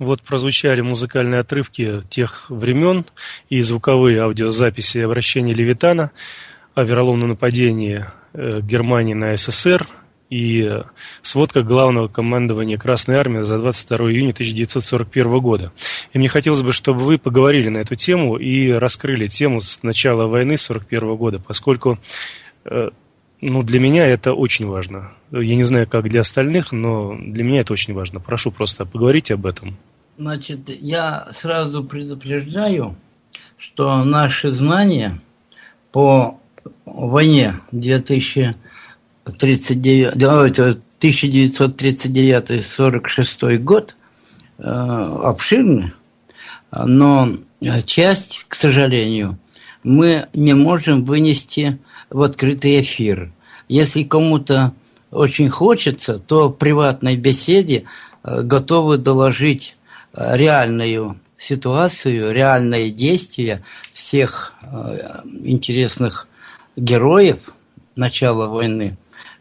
Вот прозвучали музыкальные отрывки тех времен и звуковые аудиозаписи обращения Левитана о вероломном нападении э, Германии на СССР и сводка главного командования Красной Армии за 22 июня 1941 года. И мне хотелось бы, чтобы вы поговорили на эту тему и раскрыли тему с начала войны 1941 года, поскольку э, ну, для меня это очень важно. Я не знаю, как для остальных, но для меня это очень важно. Прошу просто поговорить об этом. Значит, я сразу предупреждаю, что наши знания по войне 1939-46 год э, обширны, но часть, к сожалению, мы не можем вынести в открытый эфир. Если кому-то очень хочется, то в приватной беседе э, готовы доложить реальную ситуацию, реальные действия всех э, интересных героев начала войны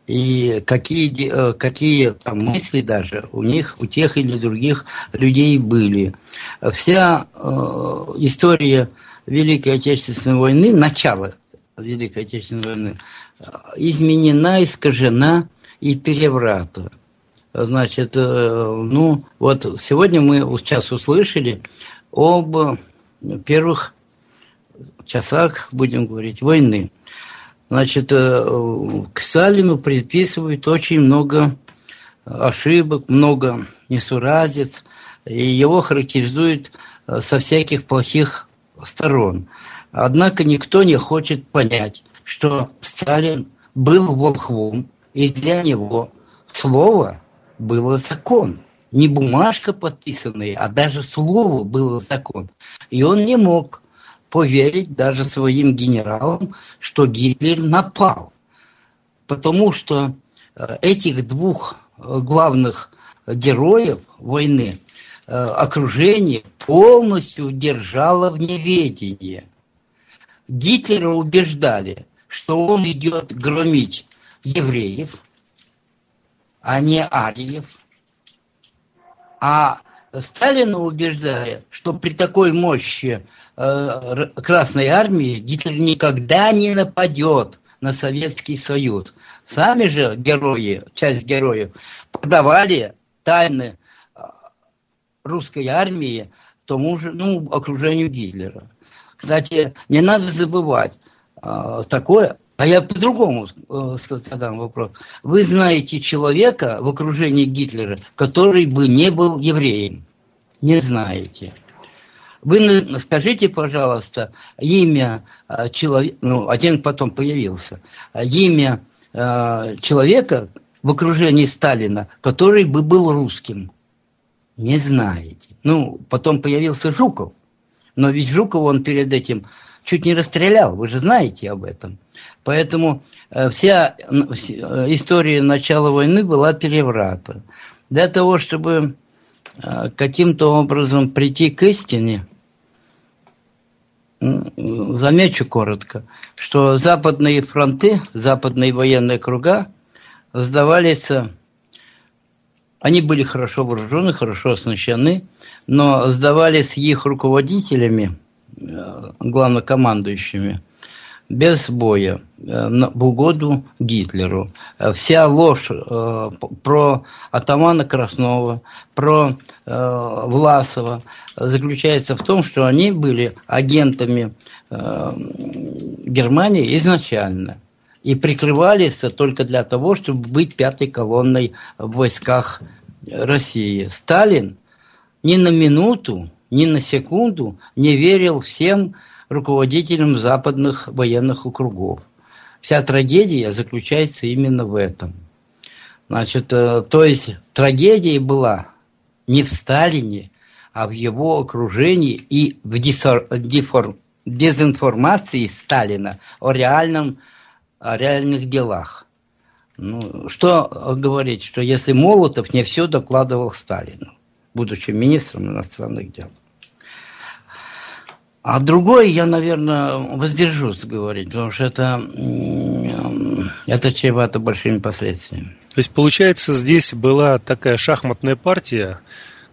и какие, какие там мысли даже у них, у тех или других людей были. Вся э, история Великой Отечественной войны, начало Великой Отечественной войны, изменена, искажена и переврата. Значит, э, ну, вот сегодня мы сейчас услышали об первых часах, будем говорить, войны. Значит, э, к Сталину приписывают очень много ошибок, много несуразец, и его характеризуют э, со всяких плохих сторон. Однако никто не хочет понять, что Сталин был волхвом, и для него слово было закон. Не бумажка подписанная, а даже слово было закон. И он не мог поверить даже своим генералам, что Гитлер напал. Потому что э, этих двух э, главных героев войны э, окружение полностью держало в неведении. Гитлера убеждали, что он идет громить евреев, а не ариев. А Сталина убеждали, что при такой мощи э, Красной Армии Гитлер никогда не нападет на Советский Союз. Сами же герои, часть героев, подавали тайны э, русской армии тому же, ну, окружению Гитлера. Кстати, не надо забывать, а, такое. А я по-другому э, задам вопрос. Вы знаете человека в окружении Гитлера, который бы не был евреем? Не знаете. Вы скажите, пожалуйста, имя э, человека, ну, один потом появился, имя э, человека в окружении Сталина, который бы был русским. Не знаете. Ну, потом появился Жуков. Но ведь Жуков он перед этим чуть не расстрелял, вы же знаете об этом. Поэтому э, вся э, история начала войны была переврата. Для того, чтобы э, каким-то образом прийти к истине, замечу коротко, что западные фронты, западные военные круга сдавались, они были хорошо вооружены, хорошо оснащены, но сдавались их руководителями – главнокомандующими без боя э, в угоду Гитлеру. Э, вся ложь про атамана Краснова, про Власова заключается в том, что они были агентами Германии изначально и прикрывались только для того, чтобы быть пятой колонной в войсках России. Сталин ни на минуту ни на секунду не верил всем руководителям западных военных округов. Вся трагедия заключается именно в этом. Значит, э, то есть трагедия была не в Сталине, а в его окружении и в дезинформации Сталина о, реальном, о реальных делах. Ну, что говорить, что если Молотов не все докладывал Сталину, будучи министром иностранных дел. А другой я, наверное, воздержусь говорить, потому что это, это чревато большими последствиями. То есть, получается, здесь была такая шахматная партия,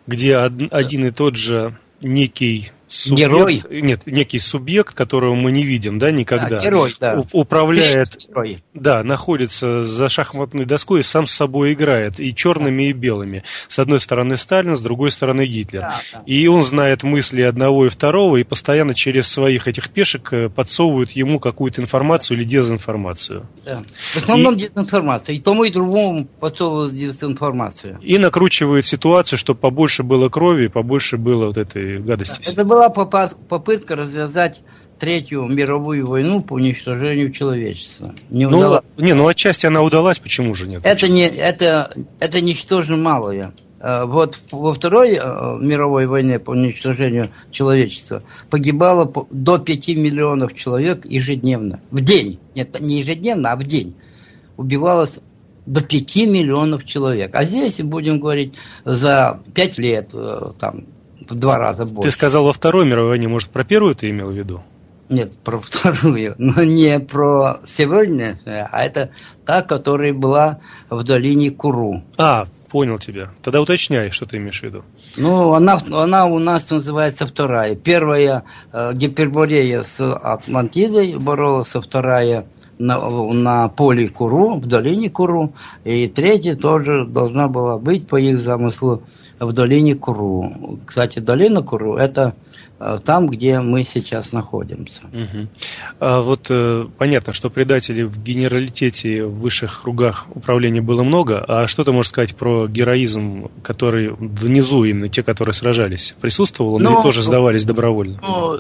где один и тот же некий субъект, герой. Нет, некий субъект, которого мы не видим, да, никогда. Да, герой, да. Управляет, герой. да, находится за шахматной доской и сам с собой играет, и черными, и белыми. С одной стороны Сталин, с другой стороны Гитлер. Да, да. И он знает мысли одного и второго, и постоянно через своих этих пешек э, подсовывают ему какую-то информацию или дезинформацию. Да. В основном и... дезинформация. И тому, и другому подсовывают дезинформацию. И накручивают ситуацию, чтобы побольше было крови, побольше было вот этой гадости. Да, это было была попытка развязать Третью мировую войну по уничтожению человечества. Не, ну, удалось. не, ну отчасти она удалась, почему же нет? Это, не, это, это ничтожно малое. Э, вот во Второй э, мировой войне по уничтожению человечества погибало до 5 миллионов человек ежедневно. В день. Нет, не ежедневно, а в день. Убивалось до 5 миллионов человек. А здесь, будем говорить, за 5 лет, э, там, в два раза больше. Ты сказал во Второй мировой войне, может, про первую ты имел в виду? Нет, про вторую, но не про сегодня, а это та, которая была в долине Куру. А, понял тебя. Тогда уточняй, что ты имеешь в виду. Ну, она, она у нас называется вторая. Первая э, Гиперборея с Атлантидой боролась, а вторая на, на поле Куру, в долине Куру. И третья тоже должна была быть, по их замыслу, в долине Куру. Кстати, долина Куру – это Э, там, где мы сейчас находимся. Угу. А вот э, понятно, что предателей в генералитете в высших кругах управления было много, а что ты можешь сказать про героизм, который внизу, именно те, которые сражались, присутствовал, ну, или тоже сдавались добровольно? Ну,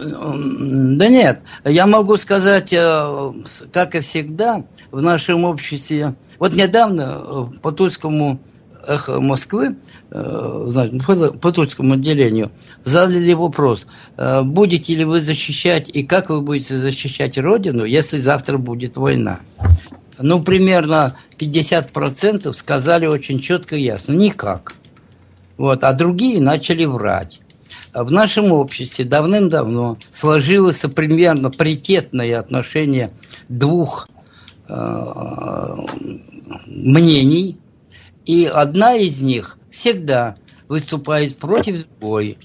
да нет, я могу сказать, э, как и всегда, в нашем обществе, вот недавно по Тульскому эхо Москвы, э, по Тульскому отделению, задали вопрос, э, будете ли вы защищать и как вы будете защищать Родину, если завтра будет война. Ну, примерно 50% сказали очень четко и ясно, никак. Вот, а другие начали врать. В нашем обществе давным-давно сложилось примерно паритетное отношение двух э, мнений – и одна из них всегда выступает против другой.